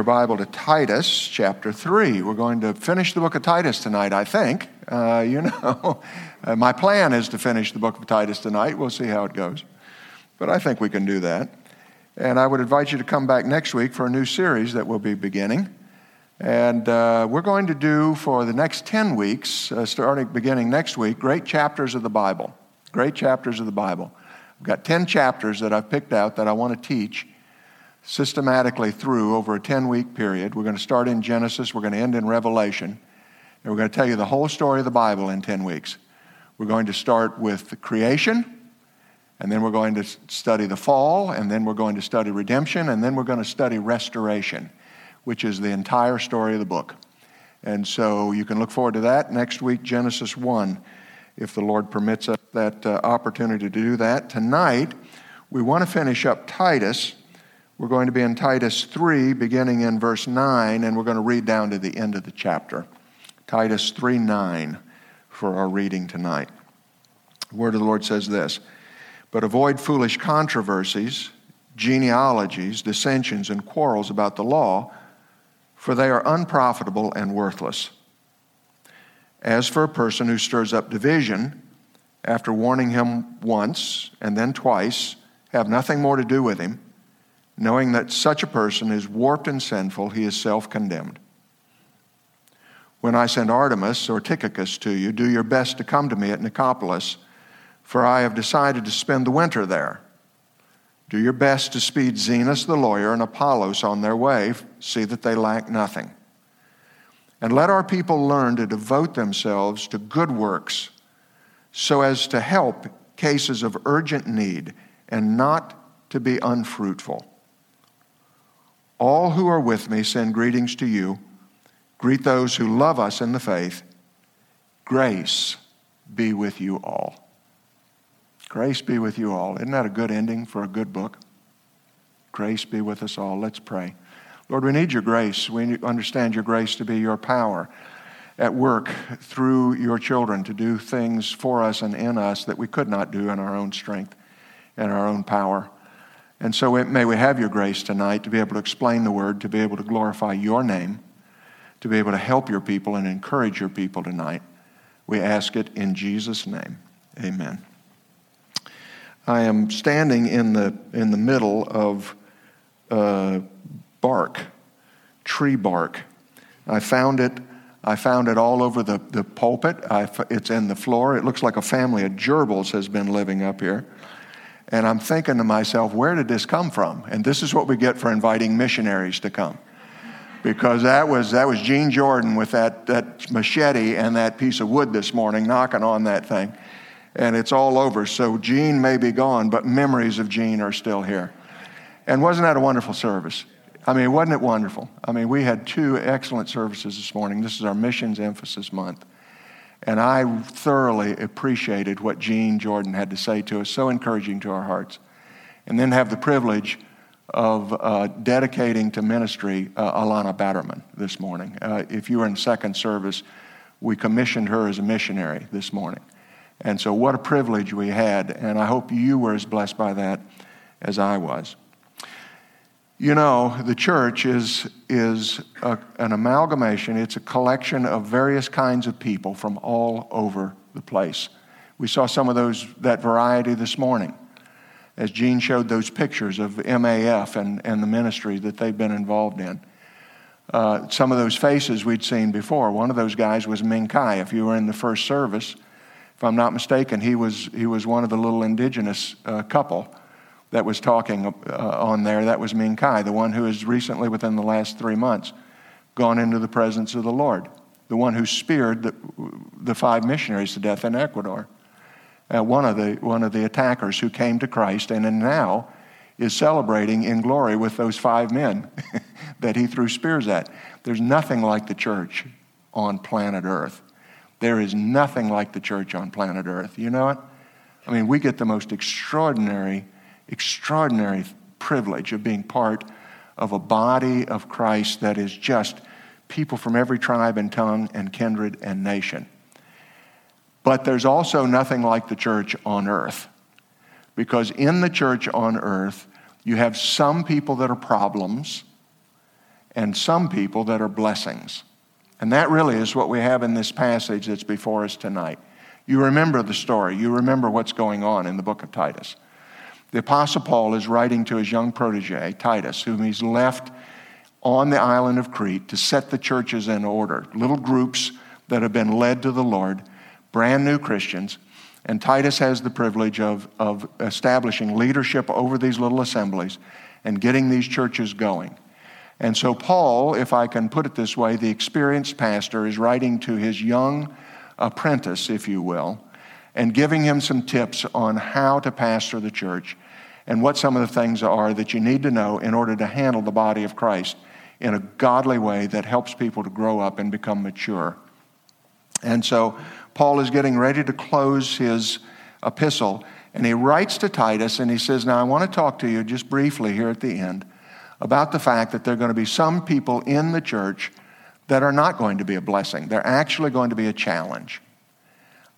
your Bible to Titus chapter 3. We're going to finish the book of Titus tonight, I think. Uh, you know, uh, my plan is to finish the book of Titus tonight. We'll see how it goes. But I think we can do that. And I would invite you to come back next week for a new series that we'll be beginning. And uh, we're going to do for the next 10 weeks, uh, starting beginning next week, great chapters of the Bible. Great chapters of the Bible. I've got 10 chapters that I've picked out that I want to teach systematically through over a 10 week period. We're going to start in Genesis, we're going to end in Revelation, and we're going to tell you the whole story of the Bible in 10 weeks. We're going to start with creation, and then we're going to study the fall, and then we're going to study redemption, and then we're going to study restoration, which is the entire story of the book. And so you can look forward to that next week, Genesis 1 if the Lord permits us that uh, opportunity to do that. Tonight, we want to finish up Titus. We're going to be in Titus 3, beginning in verse 9, and we're going to read down to the end of the chapter. Titus 3 9 for our reading tonight. The word of the Lord says this But avoid foolish controversies, genealogies, dissensions, and quarrels about the law, for they are unprofitable and worthless. As for a person who stirs up division, after warning him once and then twice, have nothing more to do with him, knowing that such a person is warped and sinful, he is self condemned. When I send Artemas or Tychicus to you, do your best to come to me at Nicopolis, for I have decided to spend the winter there. Do your best to speed Zenas the lawyer and Apollos on their way, see that they lack nothing. And let our people learn to devote themselves to good works so as to help cases of urgent need and not to be unfruitful. All who are with me send greetings to you. Greet those who love us in the faith. Grace be with you all. Grace be with you all. Isn't that a good ending for a good book? Grace be with us all. Let's pray. Lord, we need your grace. We understand your grace to be your power at work through your children to do things for us and in us that we could not do in our own strength and our own power. And so may we have your grace tonight to be able to explain the word, to be able to glorify your name, to be able to help your people and encourage your people tonight. We ask it in Jesus' name. Amen. I am standing in the, in the middle of uh, bark, tree bark. I found it. I found it all over the, the pulpit. I, it's in the floor. It looks like a family of gerbils has been living up here. And I'm thinking to myself, where did this come from? And this is what we get for inviting missionaries to come. Because that was, that was Gene Jordan with that, that machete and that piece of wood this morning knocking on that thing. And it's all over. So Gene may be gone, but memories of Gene are still here. And wasn't that a wonderful service? I mean, wasn't it wonderful? I mean, we had two excellent services this morning. This is our missions emphasis month. And I thoroughly appreciated what Gene Jordan had to say to us, so encouraging to our hearts. And then have the privilege of uh, dedicating to ministry uh, Alana Batterman this morning. Uh, if you were in second service, we commissioned her as a missionary this morning. And so, what a privilege we had. And I hope you were as blessed by that as I was. You know, the church is, is a, an amalgamation, it's a collection of various kinds of people from all over the place. We saw some of those, that variety this morning as Gene showed those pictures of MAF and, and the ministry that they've been involved in. Uh, some of those faces we'd seen before. One of those guys was Mincaye. If you were in the first service, if I'm not mistaken, he was, he was one of the little indigenous uh, couple that was talking uh, on there. That was Mincaye, the one who has recently, within the last three months, gone into the presence of the Lord, the one who speared the, the five missionaries to death in Ecuador. Uh, one, of the, one of the attackers who came to Christ and now is celebrating in glory with those five men that he threw spears at. There's nothing like the church on planet Earth. There is nothing like the church on planet Earth. You know it? I mean, we get the most extraordinary extraordinary privilege of being part of a body of Christ that is just people from every tribe and tongue and kindred and nation. But there's also nothing like the church on earth. Because in the church on earth, You have some people that are problems and some people that are blessings. And that really is what we have in this passage that's before us tonight. You remember the story, you remember what's going on in the book of Titus. The Apostle Paul is writing to his young protege, Titus, whom he's left on the island of Crete to set the churches in order, little groups that have been led to the Lord, brand new Christians. And Titus has the privilege of, of establishing leadership over these little assemblies and getting these churches going. And so, Paul, if I can put it this way, the experienced pastor is writing to his young apprentice, if you will, and giving him some tips on how to pastor the church and what some of the things are that you need to know in order to handle the body of Christ in a godly way that helps people to grow up and become mature. And so Paul is getting ready to close his epistle, and he writes to Titus and he says, Now I want to talk to you just briefly here at the end about the fact that there are going to be some people in the church that are not going to be a blessing. They're actually going to be a challenge.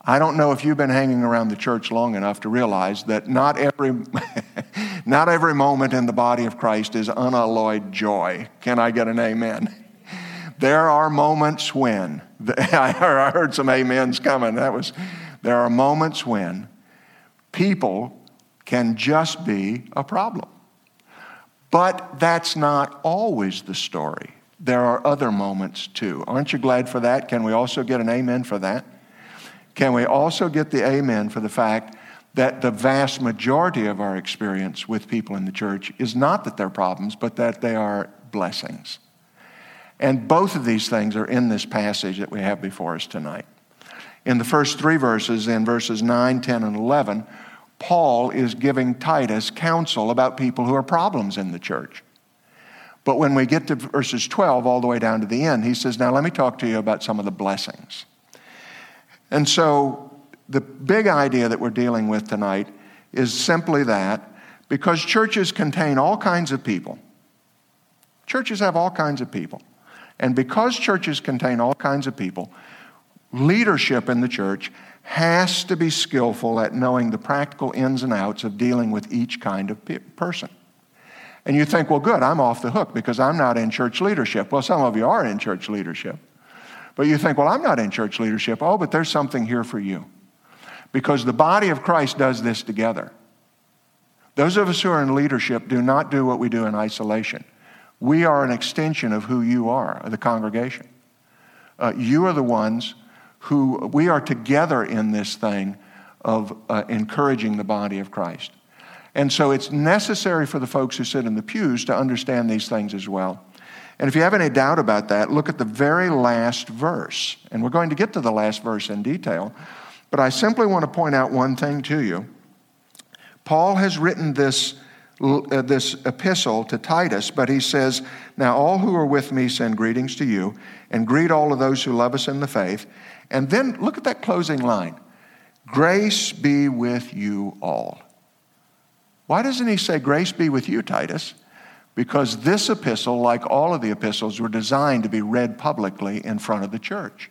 I don't know if you've been hanging around the church long enough to realize that not every, not every moment in the body of Christ is unalloyed joy. Can I get an amen? There are moments when, I heard some amens coming. That was, there are moments when people can just be a problem. But that's not always the story. There are other moments too. Aren't you glad for that? Can we also get an amen for that? Can we also get the amen for the fact that the vast majority of our experience with people in the church is not that they're problems, but that they are blessings? And both of these things are in this passage that we have before us tonight. In the first three verses, in verses 9, 10, and 11, Paul is giving Titus counsel about people who are problems in the church. But when we get to verses 12 all the way down to the end, he says, Now let me talk to you about some of the blessings. And so the big idea that we're dealing with tonight is simply that because churches contain all kinds of people, churches have all kinds of people. And because churches contain all kinds of people, leadership in the church has to be skillful at knowing the practical ins and outs of dealing with each kind of person. And you think, well, good, I'm off the hook because I'm not in church leadership. Well, some of you are in church leadership. But you think, well, I'm not in church leadership. Oh, but there's something here for you. Because the body of Christ does this together. Those of us who are in leadership do not do what we do in isolation. We are an extension of who you are, the congregation. Uh, you are the ones who, we are together in this thing of uh, encouraging the body of Christ. And so it's necessary for the folks who sit in the pews to understand these things as well. And if you have any doubt about that, look at the very last verse. And we're going to get to the last verse in detail. But I simply want to point out one thing to you. Paul has written this, uh, this epistle to Titus, but he says, Now all who are with me send greetings to you, and greet all of those who love us in the faith. And then look at that closing line Grace be with you all. Why doesn't he say, Grace be with you, Titus? Because this epistle, like all of the epistles, were designed to be read publicly in front of the church.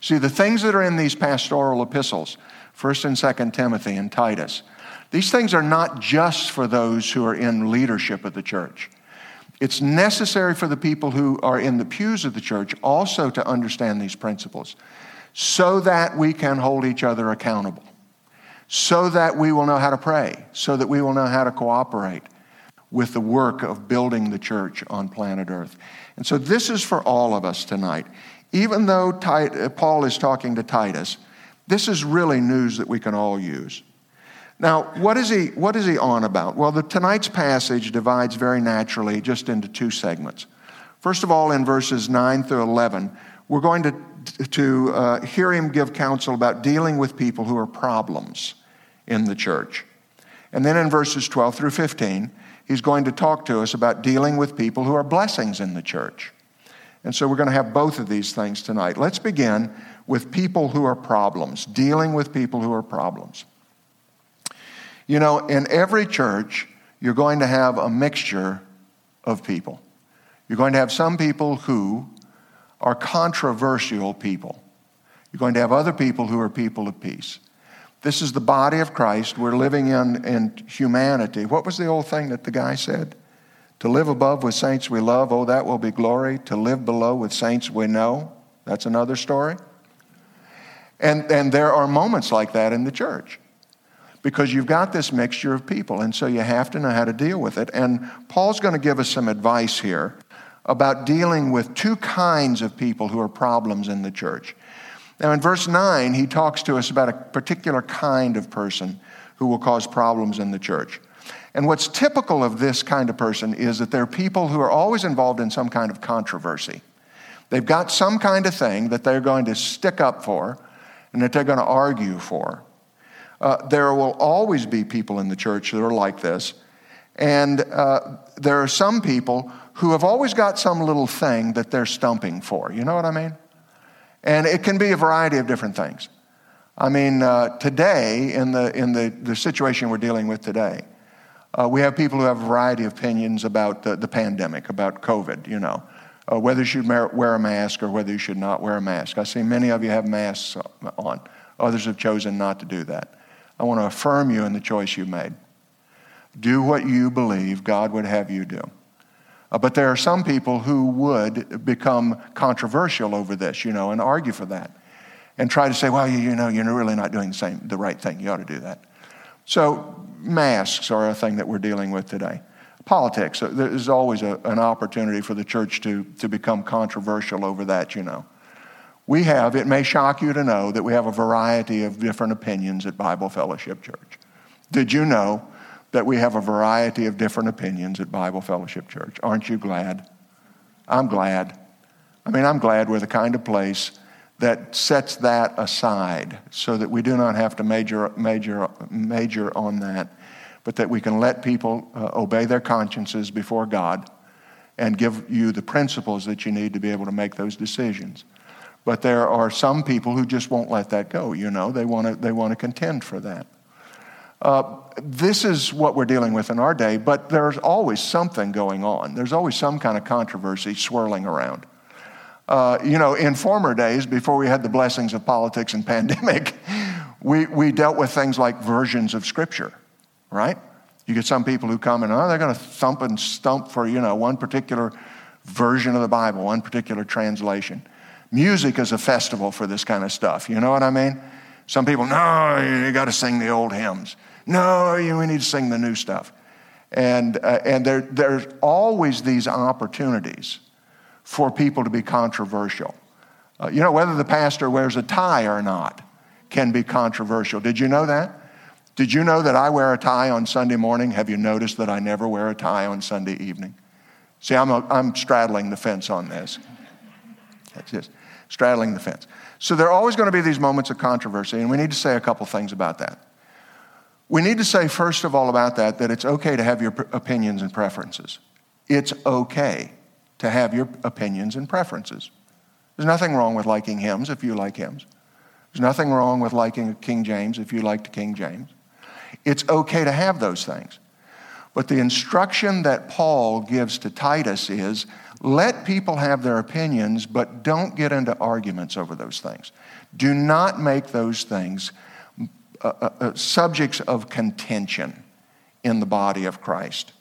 See, the things that are in these pastoral epistles, 1st and 2nd Timothy and Titus, these things are not just for those who are in leadership of the church. It's necessary for the people who are in the pews of the church also to understand these principles so that we can hold each other accountable, so that we will know how to pray, so that we will know how to cooperate, with the work of building the church on planet Earth. And so this is for all of us tonight. Even though Paul is talking to Titus, this is really news that we can all use. Now, what is he, what is he on about? Well, the, tonight's passage divides very naturally just into two segments. First of all, in verses 9 through 11, we're going to, to uh, hear him give counsel about dealing with people who are problems in the church. And then in verses 12 through 15, he's going to talk to us about dealing with people who are blessings in the church. And so we're going to have both of these things tonight. Let's begin with people who are problems, dealing with people who are problems. You know, in every church, you're going to have a mixture of people. You're going to have some people who are controversial people. You're going to have other people who are people of peace. This is the body of Christ. We're living in, in humanity. What was the old thing that the guy said? To live above with saints we love, oh, that will be glory. To live below with saints we know, that's another story. And, and there are moments like that in the church because you've got this mixture of people, and so you have to know how to deal with it. And Paul's going to give us some advice here about dealing with two kinds of people who are problems in the church. Now, in verse 9, he talks to us about a particular kind of person who will cause problems in the church. And what's typical of this kind of person is that they're people who are always involved in some kind of controversy. They've got some kind of thing that they're going to stick up for and that they're going to argue for. Uh, there will always be people in the church that are like this. And uh, there are some people who have always got some little thing that they're stumping for. You know what I mean? And it can be a variety of different things. I mean, uh, today, in, the, in the, the situation we're dealing with today, uh, we have people who have a variety of opinions about the, the pandemic, about COVID, you know, uh, whether you should wear a mask or whether you should not wear a mask. I see many of you have masks on, others have chosen not to do that. I want to affirm you in the choice you made. Do what you believe God would have you do. Uh, but there are some people who would become controversial over this, you know, and argue for that and try to say, well, you, you know, you're really not doing the, same, the right thing. You ought to do that. So, masks are a thing that we're dealing with today. Politics, uh, there's always a, an opportunity for the church to, to become controversial over that, you know. We have, it may shock you to know, that we have a variety of different opinions at Bible Fellowship Church. Did you know that we have a variety of different opinions at Bible Fellowship Church. Aren't you glad? I'm glad. I mean, I'm glad we're the kind of place that sets that aside so that we do not have to major, major, major on that, but that we can let people uh, obey their consciences before God and give you the principles that you need to be able to make those decisions. But there are some people who just won't let that go, you know, they want to they want to contend for that. Uh, this is what we're dealing with in our day, but there's always something going on. There's always some kind of controversy swirling around. Uh, you know, in former days, before we had the blessings of politics and pandemic, we, we dealt with things like versions of Scripture, right? You get some people who come and, oh, they're going to thump and stump for, you know, one particular version of the Bible, one particular translation. Music is a festival for this kind of stuff. You know what I mean? Some people, no, you got to sing the old hymns. No, we need to sing the new stuff. And, uh, and there, there's always these opportunities for people to be controversial. Uh, you know, whether the pastor wears a tie or not can be controversial. Did you know that? Did you know that I wear a tie on Sunday morning? Have you noticed that I never wear a tie on Sunday evening? See, I'm, a, I'm straddling the fence on this. That's just straddling the fence. So there are always going to be these moments of controversy, and we need to say a couple things about that. We need to say, first of all, about that, that it's okay to have your opinions and preferences. It's okay to have your opinions and preferences. There's nothing wrong with liking hymns if you like hymns. There's nothing wrong with liking King James if you like King James. It's okay to have those things. But the instruction that Paul gives to Titus is let people have their opinions, but don't get into arguments over those things. Do not make those things uh, uh, uh, subjects of contention in the body of Christ.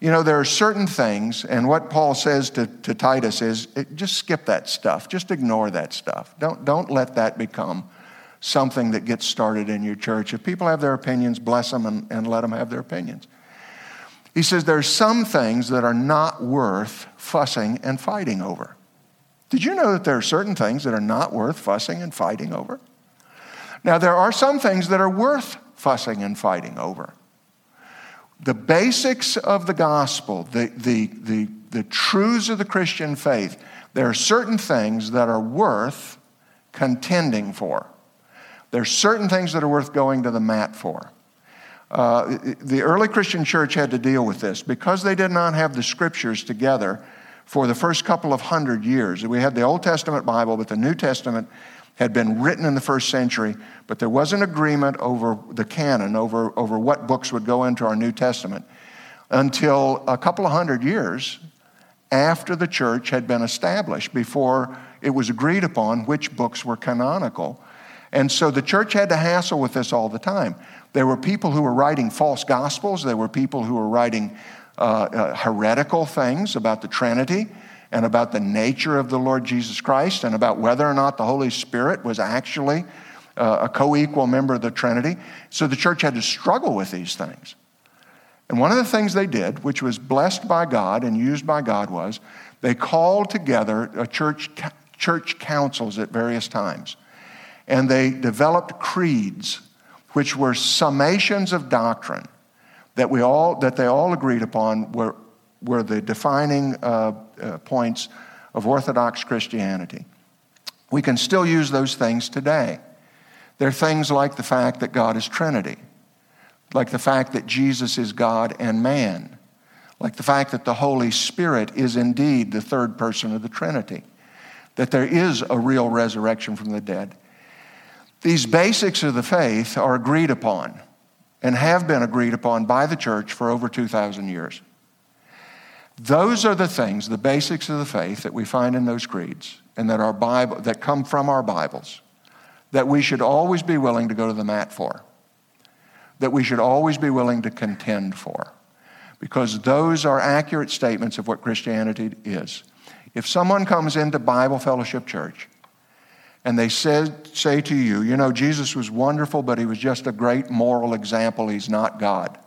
You know, there are certain things, and what Paul says to, to Titus is just skip that stuff. Just ignore that stuff. Don't, don't let that become something that gets started in your church. If people have their opinions, bless them and, and let them have their opinions. He says there are some things that are not worth fussing and fighting over. Did you know that there are certain things that are not worth fussing and fighting over? Now, there are some things that are worth fussing and fighting over. The basics of the gospel, the, the, the, the truths of the Christian faith, there are certain things that are worth contending for. There are certain things that are worth going to the mat for. Uh, the early Christian church had to deal with this because they did not have the scriptures together for the first couple of hundred years. We had the Old Testament Bible, but the New Testament had been written in the first century, but there was an agreement over the canon, over, over what books would go into our New Testament, until a couple of hundred years after the church had been established, before it was agreed upon which books were canonical. And so the church had to hassle with this all the time. There were people who were writing false gospels, there were people who were writing uh, uh, heretical things about the Trinity and about the nature of the Lord Jesus Christ and about whether or not the Holy Spirit was actually uh, a co equal member of the Trinity. So the church had to struggle with these things. And one of the things they did, which was blessed by God and used by God, was they called together a church, church councils at various times. And they developed creeds, which were summations of doctrine that, we all, that they all agreed upon were, were the defining uh, uh, points of Orthodox Christianity. We can still use those things today. They're things like the fact that God is Trinity like the fact that Jesus is God and man, like the fact that the Holy Spirit is indeed the third person of the Trinity, that there is a real resurrection from the dead. These basics of the faith are agreed upon and have been agreed upon by the church for over 2,000 years. Those are the things, the basics of the faith that we find in those creeds and that, our Bible, that come from our Bibles, that we should always be willing to go to the mat for that we should always be willing to contend for because those are accurate statements of what Christianity is. If someone comes into Bible Fellowship Church and they say, say to you, you know, Jesus was wonderful, but he was just a great moral example, he's not God,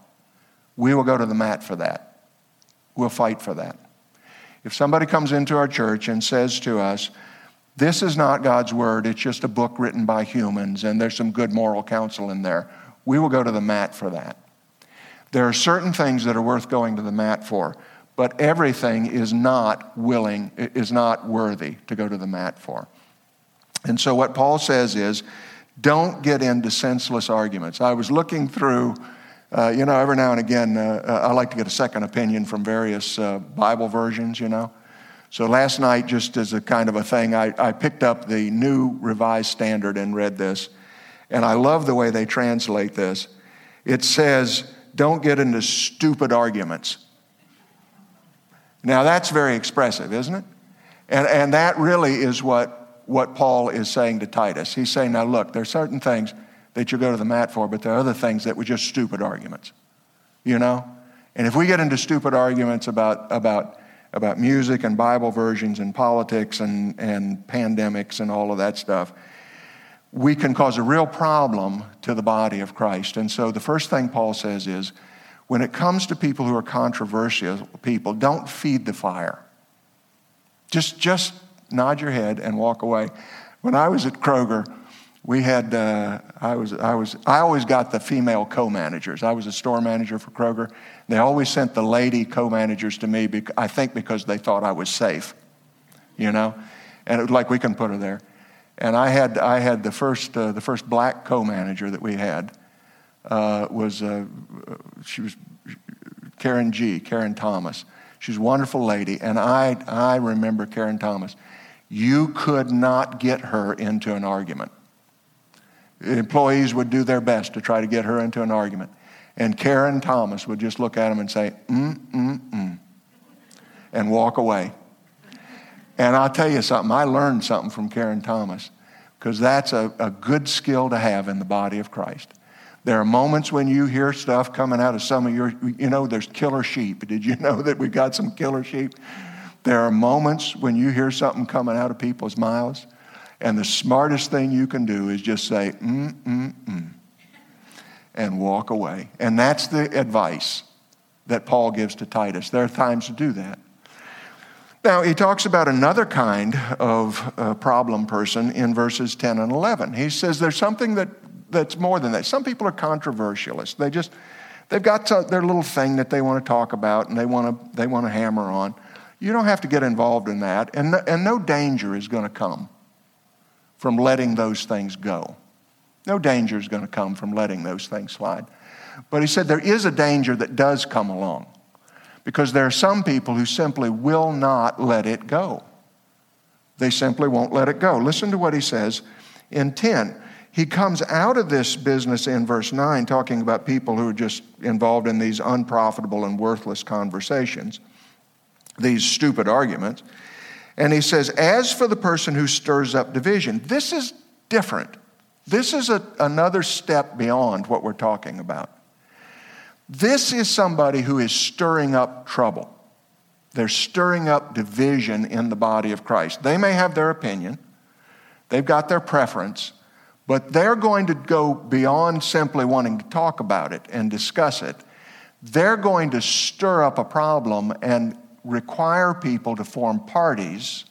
we will go to the mat for that. We'll fight for that. If somebody comes into our church and says to us, this is not God's word, it's just a book written by humans, and there's some good moral counsel in there we will go to the mat for that. There are certain things that are worth going to the mat for, but everything is not willing, is not worthy to go to the mat for. And so what Paul says is, don't get into senseless arguments. I was looking through, uh, you know, every now and again, uh, uh I like to get a second opinion from various uh, Bible versions, you know. So last night, just as a kind of a thing, I, I picked up the New Revised Standard and read this. And I love the way they translate this. It says, don't get into stupid arguments. Now, that's very expressive, isn't it? And, and that really is what, what Paul is saying to Titus. He's saying, now look, there are certain things that you go to the mat for, but there are other things that were just stupid arguments. You know? And if we get into stupid arguments about, about, about music and Bible versions and politics and, and pandemics and all of that stuff, we can cause a real problem to the body of Christ. And so the first thing Paul says is when it comes to people who are controversial people, don't feed the fire. Just, just nod your head and walk away. When I was at Kroger, we had, uh, I, was, I, was, I always got the female co managers. I was a store manager for Kroger. They always sent the lady co managers to me, I think because they thought I was safe, you know? And it was like, we can put her there. And I had, I had the, first, uh, the first black co manager that we had uh, was, uh, she was Karen G., Karen Thomas. She's a wonderful lady. And I, I remember Karen Thomas. You could not get her into an argument. Employees would do their best to try to get her into an argument. And Karen Thomas would just look at him and say, mm, mm, mm, and walk away. And I'll tell you something, I learned something from Karen Thomas because that's a, a good skill to have in the body of Christ. There are moments when you hear stuff coming out of some of your, you know, there's killer sheep. Did you know that we've got some killer sheep? There are moments when you hear something coming out of people's mouths, and the smartest thing you can do is just say, mm, mm, mm, and walk away. And that's the advice that Paul gives to Titus. There are times to do that. Now, he talks about another kind of uh, problem person in verses 10 and 11. He says there's something that, that's more than that. Some people are controversialists. They just, they've got to, their little thing that they want to talk about and they want to, they want to hammer on. You don't have to get involved in that, and, and no danger is going to come from letting those things go. No danger is going to come from letting those things slide. But he said there is a danger that does come along because there are some people who simply will not let it go. They simply won't let it go. Listen to what he says in 10. He comes out of this business in verse 9, talking about people who are just involved in these unprofitable and worthless conversations, these stupid arguments. And he says, As for the person who stirs up division, this is different. This is a, another step beyond what we're talking about. This is somebody who is stirring up trouble. They're stirring up division in the body of Christ. They may have their opinion, they've got their preference, but they're going to go beyond simply wanting to talk about it and discuss it. They're going to stir up a problem and require people to form parties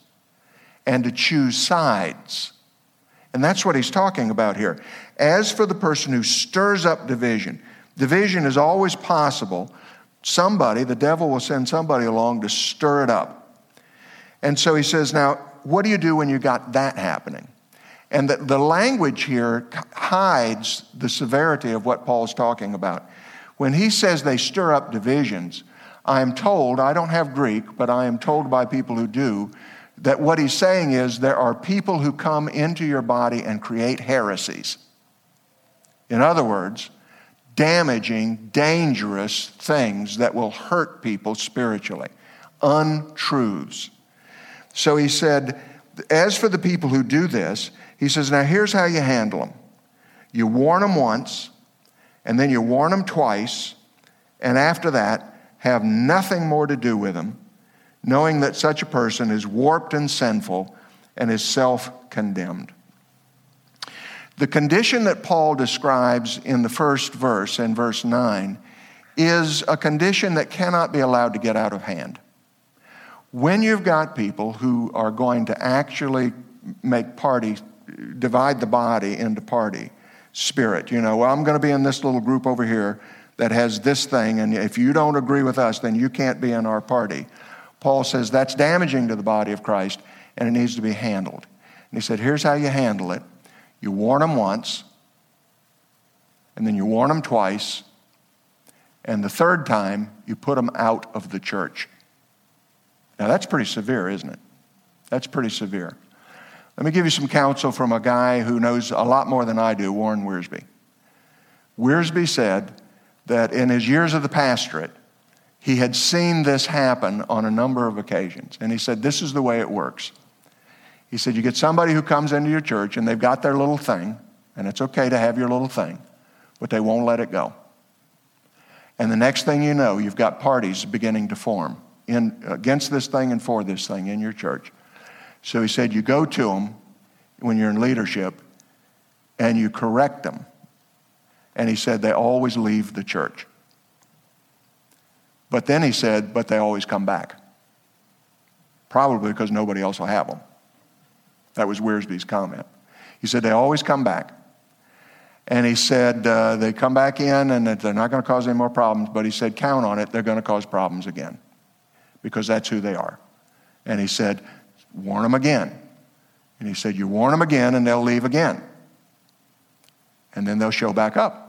and to choose sides. And that's what he's talking about here. As for the person who stirs up division, division is always possible. Somebody, the devil will send somebody along to stir it up. And so he says, Now, what do you do when you got that happening? And the, the language here hides the severity of what Paul's talking about. When he says they stir up divisions, I am told, I don't have Greek, but I am told by people who do, that what he's saying is there are people who come into your body and create heresies. In other words, damaging, dangerous things that will hurt people spiritually, untruths. So he said, as for the people who do this, he says, now here's how you handle them. You warn them once, and then you warn them twice, and after that, have nothing more to do with them knowing that such a person is warped and sinful and is self condemned. The condition that Paul describes in the first verse, in verse 9, is a condition that cannot be allowed to get out of hand. When you've got people who are going to actually make party, divide the body into party spirit, you know, well, I'm going to be in this little group over here that has this thing, and if you don't agree with us, then you can't be in our party. Paul says that's damaging to the body of Christ and it needs to be handled. And he said, here's how you handle it you warn them once, and then you warn them twice, and the third time you put them out of the church. Now that's pretty severe, isn't it? That's pretty severe. Let me give you some counsel from a guy who knows a lot more than I do, Warren Wiersbe. Wiersbe said that in his years of the pastorate, he had seen this happen on a number of occasions. And he said, This is the way it works. He said, You get somebody who comes into your church and they've got their little thing, and it's okay to have your little thing, but they won't let it go. And the next thing you know, you've got parties beginning to form in, against this thing and for this thing in your church. So he said, You go to them when you're in leadership and you correct them. And he said, They always leave the church. But then he said, but they always come back. Probably because nobody else will have them. That was Wiersbe's comment. He said, they always come back. And he said, uh, they come back in and they're not going to cause any more problems, but he said, count on it, they're going to cause problems again because that's who they are. And he said, warn them again. And he said, you warn them again and they'll leave again. And then they'll show back up.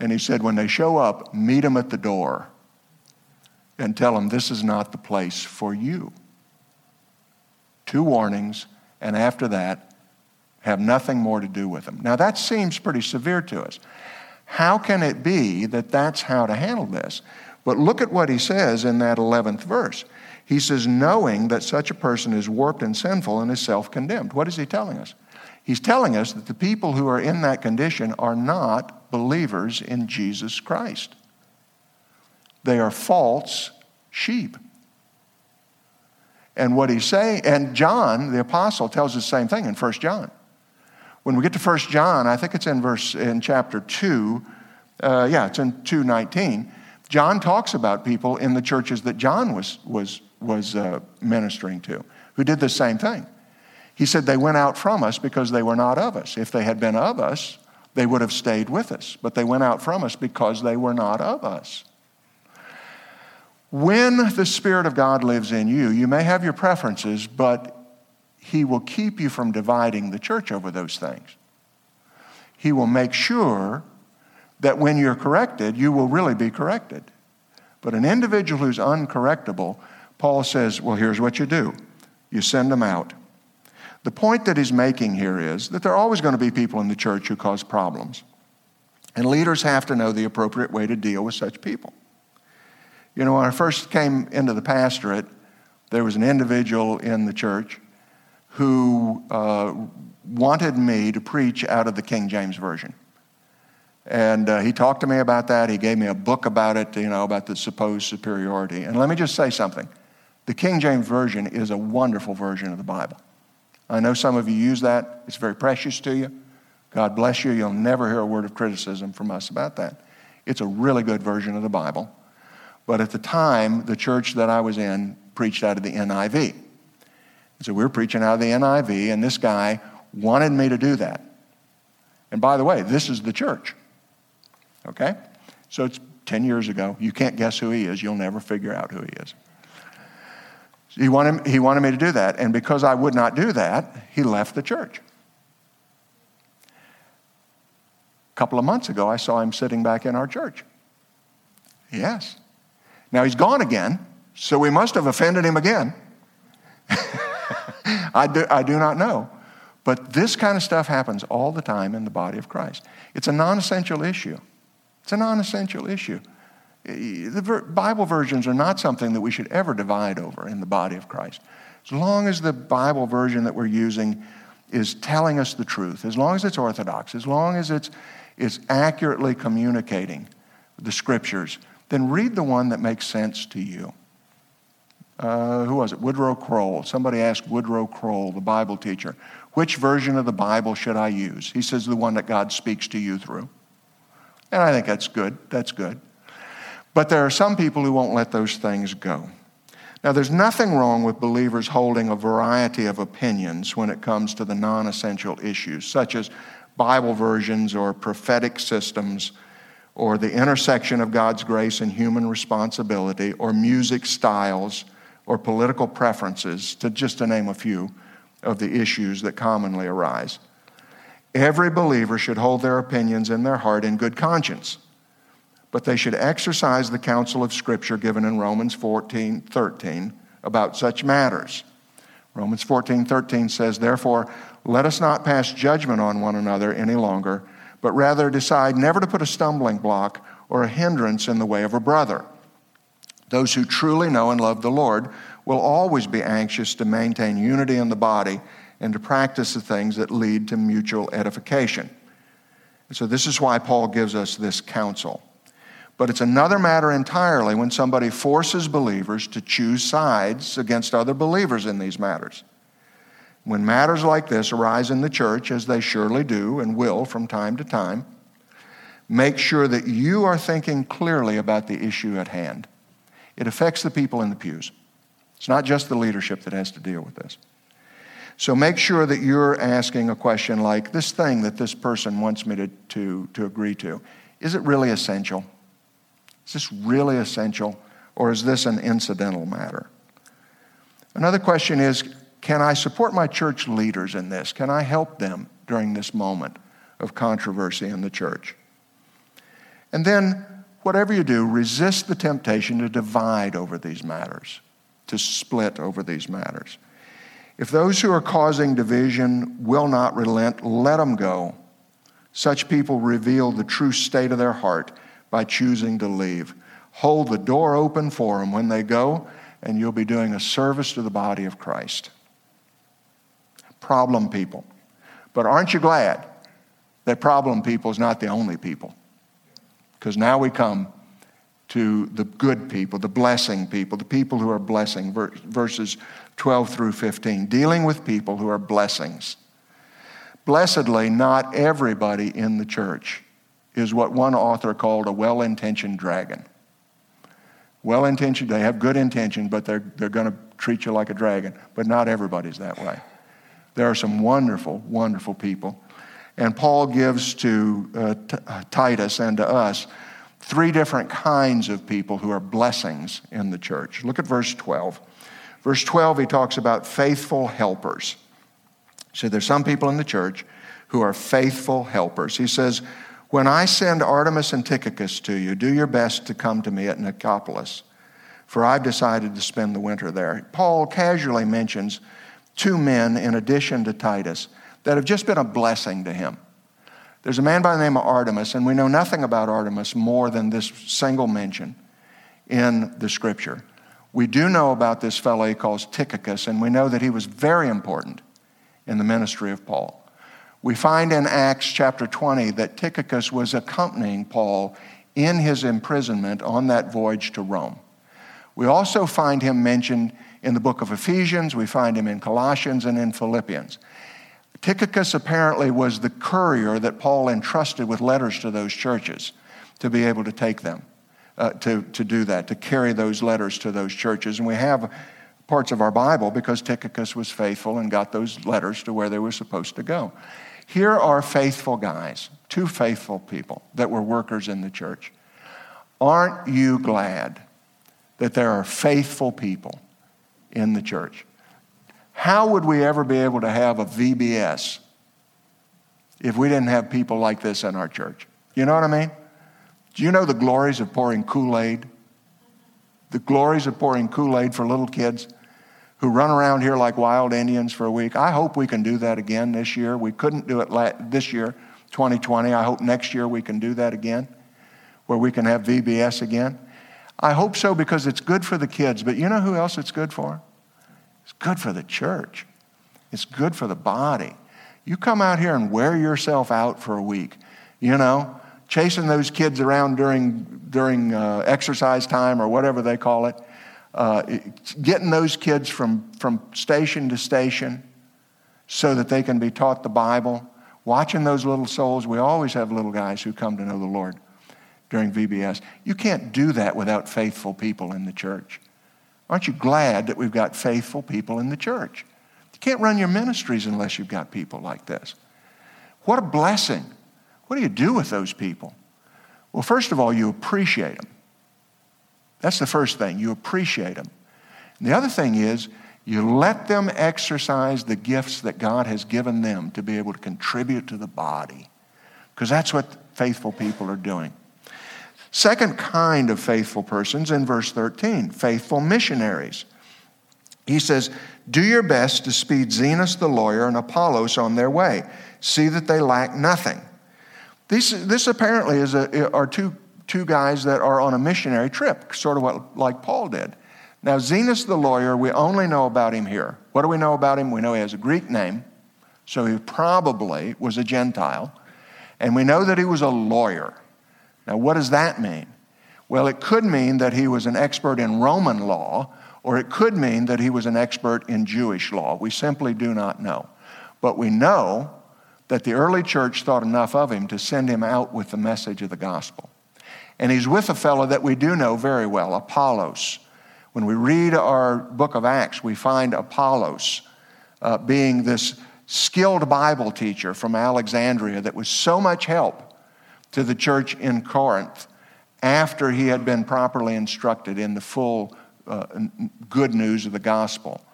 And he said, when they show up, meet them at the door and tell them this is not the place for you. Two warnings, and after that, have nothing more to do with them. Now, that seems pretty severe to us. How can it be that that's how to handle this? But look at what he says in that 11th verse. He says, knowing that such a person is warped and sinful and is self condemned. What is he telling us? He's telling us that the people who are in that condition are not believers in Jesus Christ. They are false sheep. And what he's saying, and John, the apostle, tells the same thing in 1 John. When we get to 1 John, I think it's in verse in chapter 2, uh, yeah, it's in 219. John talks about people in the churches that John was, was, was uh, ministering to who did the same thing. He said they went out from us because they were not of us. If they had been of us, they would have stayed with us. But they went out from us because they were not of us. When the Spirit of God lives in you, you may have your preferences, but He will keep you from dividing the church over those things. He will make sure that when you're corrected, you will really be corrected. But an individual who's uncorrectable, Paul says, well, here's what you do you send them out. The point that he's making here is that there are always going to be people in the church who cause problems. And leaders have to know the appropriate way to deal with such people. You know, when I first came into the pastorate, there was an individual in the church who uh, wanted me to preach out of the King James Version. And uh, he talked to me about that. He gave me a book about it, you know, about the supposed superiority. And let me just say something the King James Version is a wonderful version of the Bible. I know some of you use that, it's very precious to you. God bless you. You'll never hear a word of criticism from us about that. It's a really good version of the Bible. But at the time, the church that I was in preached out of the NIV. So we were preaching out of the NIV, and this guy wanted me to do that. And by the way, this is the church. Okay? So it's 10 years ago. You can't guess who he is. You'll never figure out who he is. He wanted, he wanted me to do that. And because I would not do that, he left the church. A couple of months ago, I saw him sitting back in our church. Yes. Now he's gone again, so we must have offended him again. I, do, I do not know. But this kind of stuff happens all the time in the body of Christ. It's a non essential issue. It's a non essential issue. The Bible versions are not something that we should ever divide over in the body of Christ. As long as the Bible version that we're using is telling us the truth, as long as it's orthodox, as long as it's, it's accurately communicating the scriptures, then read the one that makes sense to you. Uh, who was it? Woodrow Kroll. Somebody asked Woodrow Kroll, the Bible teacher, which version of the Bible should I use? He says, the one that God speaks to you through. And I think that's good. That's good. But there are some people who won't let those things go. Now, there's nothing wrong with believers holding a variety of opinions when it comes to the non essential issues, such as Bible versions or prophetic systems, or the intersection of God's grace and human responsibility, or music styles, or political preferences, to just to name a few of the issues that commonly arise. Every believer should hold their opinions in their heart in good conscience, but they should exercise the counsel of Scripture given in Romans 14 13 about such matters. Romans 14 13 says, Therefore, let us not pass judgment on one another any longer, but rather decide never to put a stumbling block or a hindrance in the way of a brother. Those who truly know and love the Lord will always be anxious to maintain unity in the body and to practice the things that lead to mutual edification. And so, this is why Paul gives us this counsel. But it's another matter entirely when somebody forces believers to choose sides against other believers in these matters. When matters like this arise in the church, as they surely do and will from time to time, make sure that you are thinking clearly about the issue at hand. It affects the people in the pews. It's not just the leadership that has to deal with this. So make sure that you're asking a question like this thing that this person wants me to, to, to agree to, is it really essential? Is this really essential? Or is this an incidental matter? Another question is can I support my church leaders in this? Can I help them during this moment of controversy in the church? And then, whatever you do, resist the temptation to divide over these matters, to split over these matters. If those who are causing division will not relent, let them go. Such people reveal the true state of their heart by choosing to leave. Hold the door open for them when they go, and you'll be doing a service to the body of Christ. Problem people. But aren't you glad that problem people is not the only people? Because now we come to the good people, the blessing people, the people who are blessing, verses 12 through 15, dealing with people who are blessings. Blessedly, not everybody in the church is what one author called a well intentioned dragon. Well intentioned, they have good intention, but they're, they're going to treat you like a dragon. But not everybody's that way. There are some wonderful, wonderful people. And Paul gives to uh, T- uh, Titus and to us three different kinds of people who are blessings in the church. Look at verse 12. Verse 12, he talks about faithful helpers. So there's some people in the church who are faithful helpers. He says, When I send Artemas and Tychicus to you, do your best to come to me at Nicopolis, for I've decided to spend the winter there. Paul casually mentions two men in addition to Titus that have just been a blessing to him. There's a man by the name of Artemas, and we know nothing about Artemas more than this single mention in the scripture. We do know about this fellow he calls Tychicus, and we know that he was very important in the ministry of Paul. We find in Acts chapter 20 that Tychicus was accompanying Paul in his imprisonment on that voyage to Rome. We also find him mentioned in the book of Ephesians, we find him in Colossians and in Philippians. Tychicus apparently was the courier that Paul entrusted with letters to those churches to be able to take them, uh, to, to do that, to carry those letters to those churches. And we have parts of our Bible because Tychicus was faithful and got those letters to where they were supposed to go. Here are faithful guys, two faithful people that were workers in the church. Aren't you glad that there are faithful people in the church? How would we ever be able to have a VBS if we didn't have people like this in our church? You know what I mean? Do you know the glories of pouring Kool Aid? The glories of pouring Kool Aid for little kids who run around here like wild Indians for a week. I hope we can do that again this year. We couldn't do it this year, 2020. I hope next year we can do that again, where we can have VBS again. I hope so because it's good for the kids, but you know who else it's good for? It's good for the church, it's good for the body. You come out here and wear yourself out for a week, you know, chasing those kids around during, during uh, exercise time or whatever they call it, uh, getting those kids from, from station to station so that they can be taught the Bible, watching those little souls. We always have little guys who come to know the Lord during VBS. You can't do that without faithful people in the church. Aren't you glad that we've got faithful people in the church? You can't run your ministries unless you've got people like this. What a blessing what do you do with those people? Well, first of all, you appreciate them. That's the first thing. You appreciate them. And the other thing is, you let them exercise the gifts that God has given them to be able to contribute to the body. Because that's what faithful people are doing. Second kind of faithful persons in verse 13 faithful missionaries. He says, Do your best to speed Zenas the lawyer and Apollos on their way. See that they lack nothing. This apparently is a, are two, two guys that are on a missionary trip, sort of what, like Paul did. Now, Zenas the lawyer, we only know about him here. What do we know about him? We know he has a Greek name, so he probably was a Gentile. And we know that he was a lawyer. Now, what does that mean? Well, it could mean that he was an expert in Roman law, or it could mean that he was an expert in Jewish law. We simply do not know. But we know that the early church thought enough of him to send him out with the message of the gospel. And he's with a fellow that we do know very well, Apollos. When we read our book of Acts, we find Apollos uh, being this skilled Bible teacher from Alexandria that was so much help to the church in Corinth after he had been properly instructed in the full uh, good news of the gospel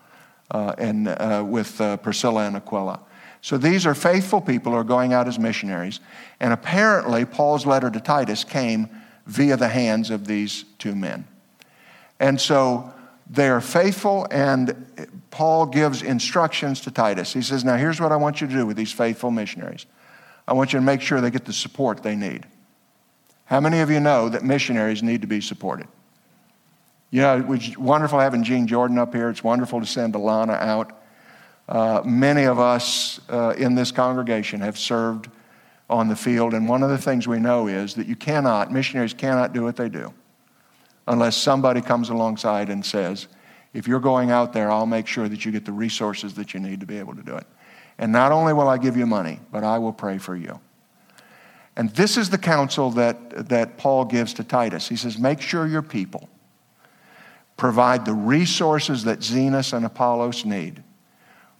uh, and uh, with uh, Priscilla and Aquila. So these are faithful people who are going out as missionaries. And apparently, Paul's letter to Titus came via the hands of these two men. And so they are faithful, and Paul gives instructions to Titus. He says, Now, here's what I want you to do with these faithful missionaries I want you to make sure they get the support they need. How many of you know that missionaries need to be supported? You know, it's wonderful having Gene Jordan up here. It's wonderful to send Alana out. Uh, many of us uh, in this congregation have served on the field, and one of the things we know is that you cannot, missionaries cannot do what they do unless somebody comes alongside and says, if you're going out there, I'll make sure that you get the resources that you need to be able to do it. And not only will I give you money, but I will pray for you. And this is the counsel that, that Paul gives to Titus. He says, Make sure your people provide the resources that Zenas and Apollos need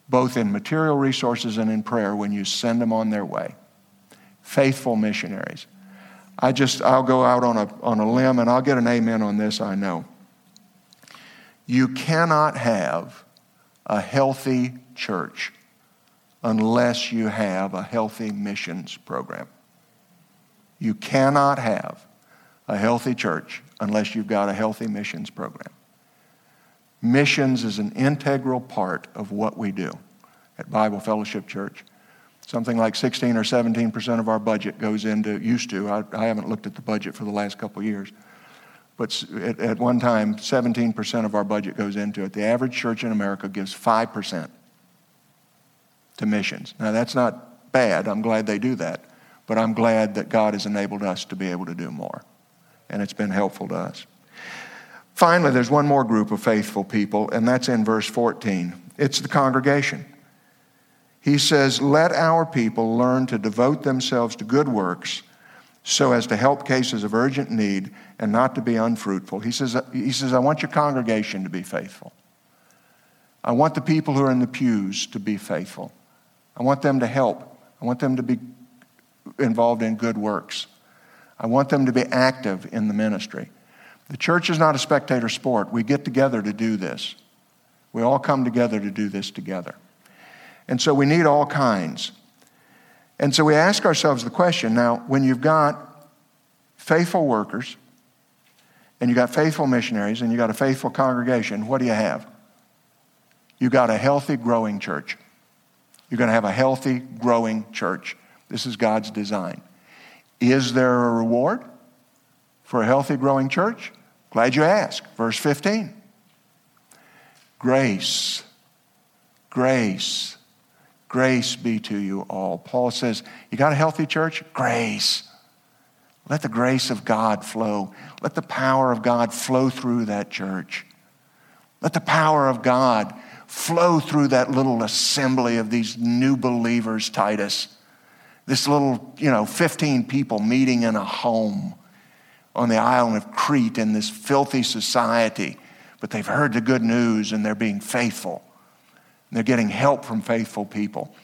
both in material resources and in prayer when you send them on their way. Faithful missionaries. I just, I'll go out on a, on a limb and I'll get an amen on this, I know. You cannot have a healthy church unless you have a healthy missions program. You cannot have a healthy church unless you've got a healthy missions program. Missions is an integral part of what we do at Bible Fellowship Church. Something like 16 or 17 percent of our budget goes into, used to, I, I haven't looked at the budget for the last couple years, but at, at one time, 17 percent of our budget goes into it. The average church in America gives 5 percent to missions. Now, that's not bad. I'm glad they do that. But I'm glad that God has enabled us to be able to do more. And it's been helpful to us. Finally, there's one more group of faithful people, and that's in verse 14. It's the congregation. He says, Let our people learn to devote themselves to good works so as to help cases of urgent need and not to be unfruitful. He says, he says, I want your congregation to be faithful. I want the people who are in the pews to be faithful. I want them to help. I want them to be involved in good works. I want them to be active in the ministry. The church is not a spectator sport. We get together to do this. We all come together to do this together. And so we need all kinds. And so we ask ourselves the question now, when you've got faithful workers, and you've got faithful missionaries, and you've got a faithful congregation, what do you have? You've got a healthy, growing church. You're going to have a healthy, growing church. This is God's design. Is there a reward for a healthy, growing church? Glad you asked. Verse 15 Grace, grace, grace be to you all. Paul says, You got a healthy church? Grace. Let the grace of God flow. Let the power of God flow through that church. Let the power of God flow through that little assembly of these new believers, Titus. This little, you know, 15 people meeting in a home on the island of Crete in this filthy society, but they've heard the good news and they're being faithful. They're getting help from faithful people.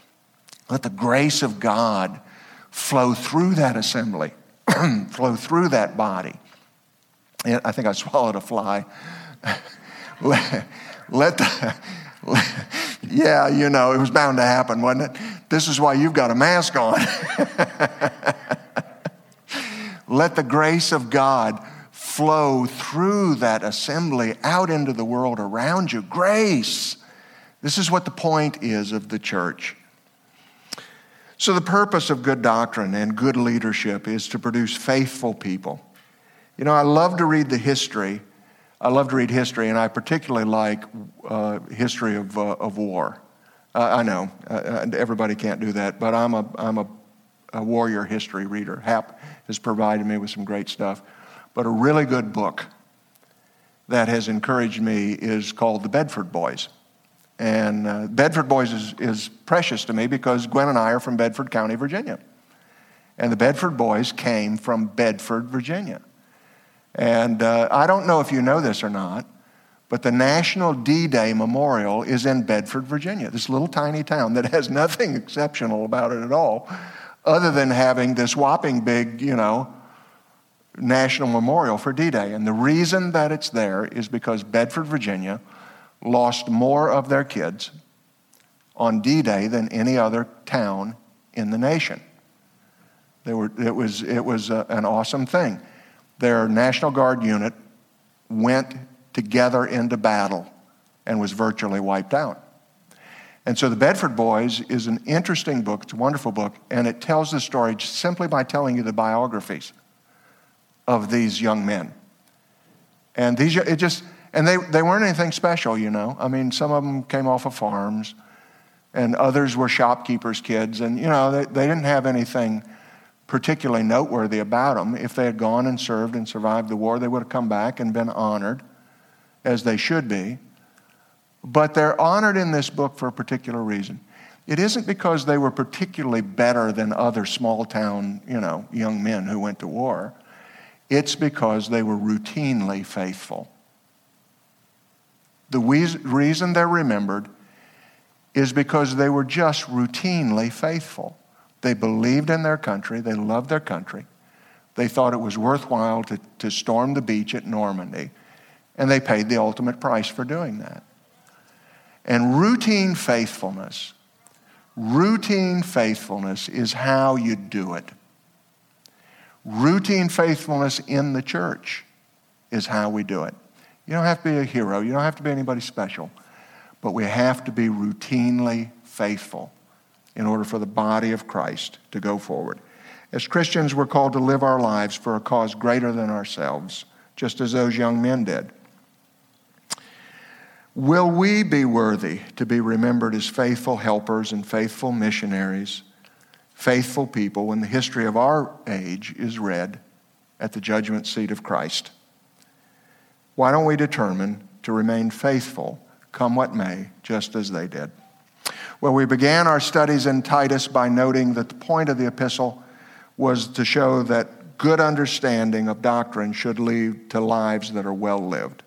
Let the grace of God flow through that assembly, flow through that body. I think I swallowed a fly. let, let the, yeah, you know, it was bound to happen, wasn't it? This is why you've got a mask on. Let the grace of God flow through that assembly out into the world around you. Grace. This is what the point is of the church. So, the purpose of good doctrine and good leadership is to produce faithful people. You know, I love to read the history I love to read history, and I particularly like uh, history of, uh, of war. Uh, I know uh, everybody can't do that, but I'm a, I'm a, a, warrior history reader. Hap has provided me with some great stuff. But a really good book that has encouraged me is called The Bedford Boys. And uh, Bedford Boys is, is precious to me because Gwen and I are from Bedford County, Virginia. And the Bedford Boys came from Bedford, Virginia. And uh, I don't know if you know this or not, but the National D Day Memorial is in Bedford, Virginia, this little tiny town that has nothing exceptional about it at all, other than having this whopping big, you know, national memorial for D Day. And the reason that it's there is because Bedford, Virginia lost more of their kids on D Day than any other town in the nation. Were, it was, it was a, an awesome thing their National Guard unit went together into battle and was virtually wiped out. And so The Bedford Boys is an interesting book. It's a wonderful book, and it tells the story simply by telling you the biographies of these young men. And these, it just, and they, they weren't anything special, you know. I mean, some of them came off of farms, and others were shopkeepers' kids, and, you know, they, they didn't have anything particularly noteworthy about them. If they had gone and served and survived the war, they would have come back and been honored, as they should be. But they're honored in this book for a particular reason. It isn't because they were particularly better than other small town, you know, young men who went to war. It's because they were routinely faithful. The reason they're remembered is because they were just routinely faithful. They believed in their country, they loved their country. They thought it was worthwhile to, to storm the beach at Normandy, and they paid the ultimate price for doing that. And routine faithfulness, routine faithfulness is how you do it. Routine faithfulness in the church is how we do it. You don't have to be a hero, you don't have to be anybody special, but we have to be routinely faithful in order for the body of Christ to go forward. As Christians, we're called to live our lives for a cause greater than ourselves, just as those young men did. Will we be worthy to be remembered as faithful helpers and faithful missionaries faithful people when the history of our age is read at the judgment seat of Christ. Why don't we determine to remain faithful, come what may, just as they did? Well, we began our studies in Titus by noting that the point of the epistle was to show that good understanding of doctrine should lead to lives that are well lived.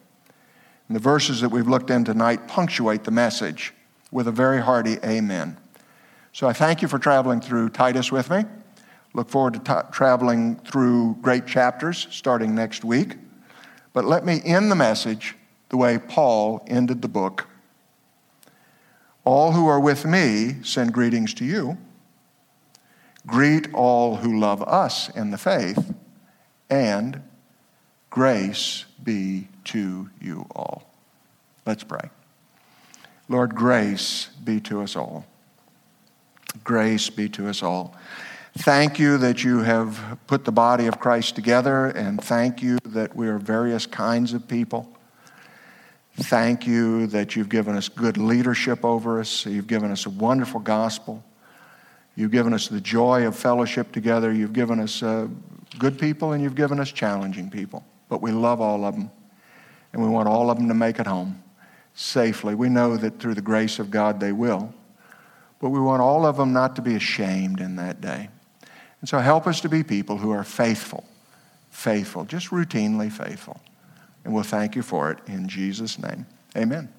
And the verses that we've looked in tonight punctuate the message with a very hearty amen. So I thank you for traveling through Titus with me. Look forward to t- traveling through great chapters starting next week. But let me end the message the way Paul ended the book. All who are with me send greetings to you. Greet all who love us in the faith, and grace be to you all. Let's pray. Lord, grace be to us all. Grace be to us all. Thank you that you have put the body of Christ together, and thank you that we are various kinds of people. Thank you that you've given us good leadership over us. You've given us a wonderful gospel. You've given us the joy of fellowship together. You've given us uh, good people and you've given us challenging people but we love all of them. And we want all of them to make it home safely. We know that through the grace of God they will. But we want all of them not to be ashamed in that day. And so help us to be people who are faithful, faithful, just routinely faithful. And we'll thank you for it in Jesus' name. Amen.